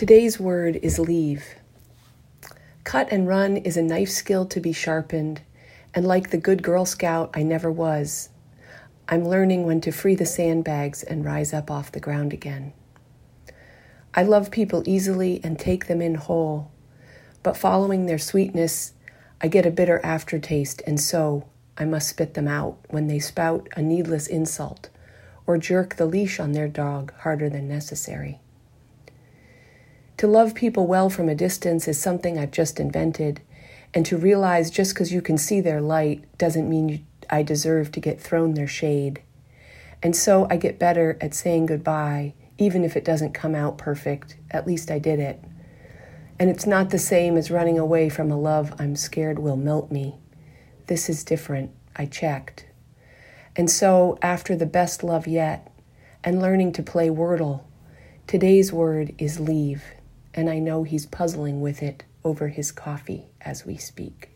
Today's word is leave. Cut and run is a knife skill to be sharpened, and like the good Girl Scout I never was, I'm learning when to free the sandbags and rise up off the ground again. I love people easily and take them in whole, but following their sweetness, I get a bitter aftertaste, and so I must spit them out when they spout a needless insult or jerk the leash on their dog harder than necessary. To love people well from a distance is something I've just invented, and to realize just because you can see their light doesn't mean you, I deserve to get thrown their shade. And so I get better at saying goodbye, even if it doesn't come out perfect. At least I did it. And it's not the same as running away from a love I'm scared will melt me. This is different. I checked. And so, after the best love yet, and learning to play Wordle, today's word is leave and I know he's puzzling with it over his coffee as we speak.